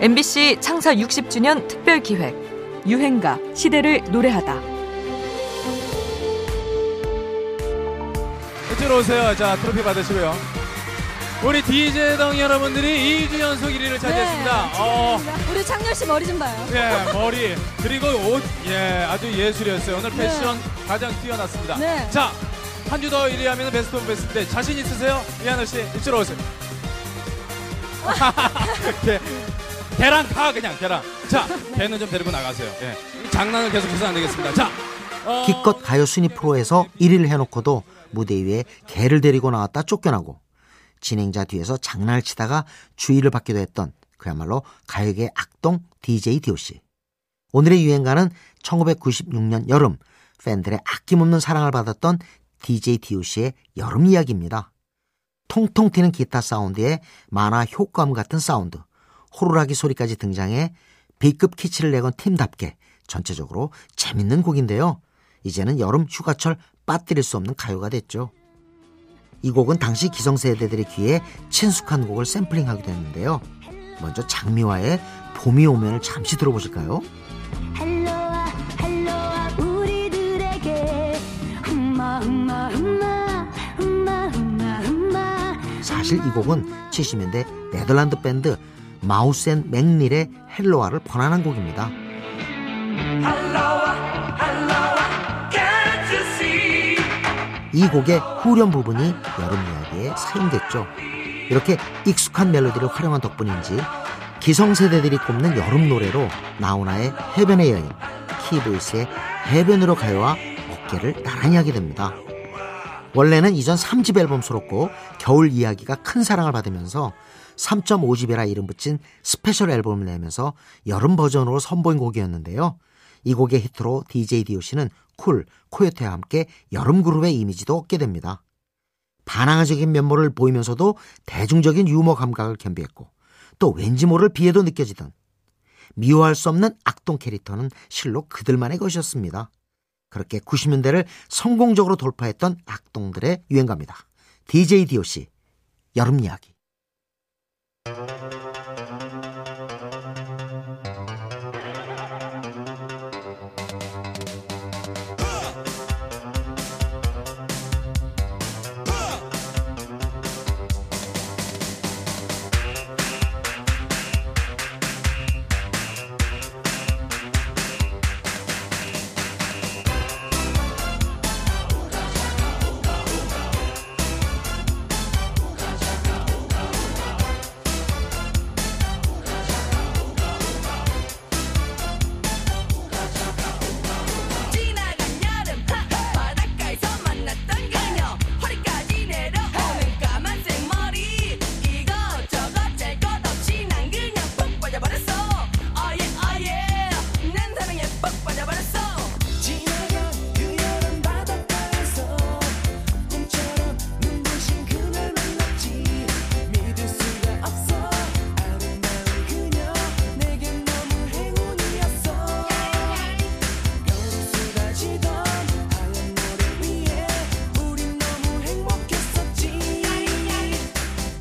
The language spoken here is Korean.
MBC 창사 60주년 특별 기획 유행가 시대를 노래하다. 이쪽으로 오세요. 자, 트로피 받으시고요. 우리 DJ DOC 여러분들이 2주 연속 1위를 차지했습니다. 네, 어. 우리 창렬 씨 머리 좀 봐요. 예, 머리 그리고 옷, 예, 아주 예술이었어요. 오늘 네. 패션 가장 뛰어났습니다. 네. 자, 한 주 더 1위 하면 best of best인데 자신 있으세요? 이하늘 씨, 이쪽으로 오세요. 개, 개랑 가 그냥 개랑. 자, 개는 좀 데리고 나가세요. 예. 장난을 계속해서 안 되겠습니다. 자, 어, 기껏 가요 순위 프로에서 1위를 해놓고도 무대 위에 개를 데리고 나왔다 쫓겨나고 진행자 뒤에서 장난을 치다가 주의를 받기도 했던 그야말로 가요계 악동 DJ DOC. 오늘의 유행가는 1996년 여름 팬들의 아낌없는 사랑을 받았던 DJ DOC의 여름 이야기입니다. 통통 튀는 기타 사운드에 만화 효과음 같은 사운드, 호루라기 소리까지 등장해 B급 키치를 내건 팀답게 전체적으로 재밌는 곡인데요. 이제는 여름 휴가철 빠뜨릴 수 없는 가요가 됐죠. 이 곡은 당시 기성세대들의 귀에 친숙한 곡을 샘플링하기도 했는데요. 먼저 장미화의 봄이 오면을 잠시 들어보실까요? 사실 이 곡은 70년대 네덜란드 밴드 Mouth & MacNeal의 Hello-A를 번안한 곡입니다. 이 곡의 후렴 부분이 여름 이야기에 사용됐죠. 이렇게 익숙한 멜로디를 활용한 덕분인지 기성세대들이 꼽는 여름 노래로 나훈아의 해변의 여인, 키보이스의 해변으로 가요와 어깨를 나란히 하게 됩니다. 원래는 이전 3집 앨범 수록곡 겨울 이야기가 큰 사랑을 받으면서 3.5집이라 이름 붙인 스페셜 앨범을 내면서 여름 버전으로 선보인 곡이었는데요. 이 곡의 히트로 DJ DOC는 쿨, 코요태와 함께 여름 그룹의 이미지도 얻게 됩니다. 반항적인 면모를 보이면서도 대중적인 유머 감각을 겸비했고 또 왠지 모를 비애도 느껴지던 미워할 수 없는 악동 캐릭터는 실로 그들만의 것이었습니다. 그렇게 90년대를 성공적으로 돌파했던 악동들의 유행가입니다. DJ DOC 여름 이야기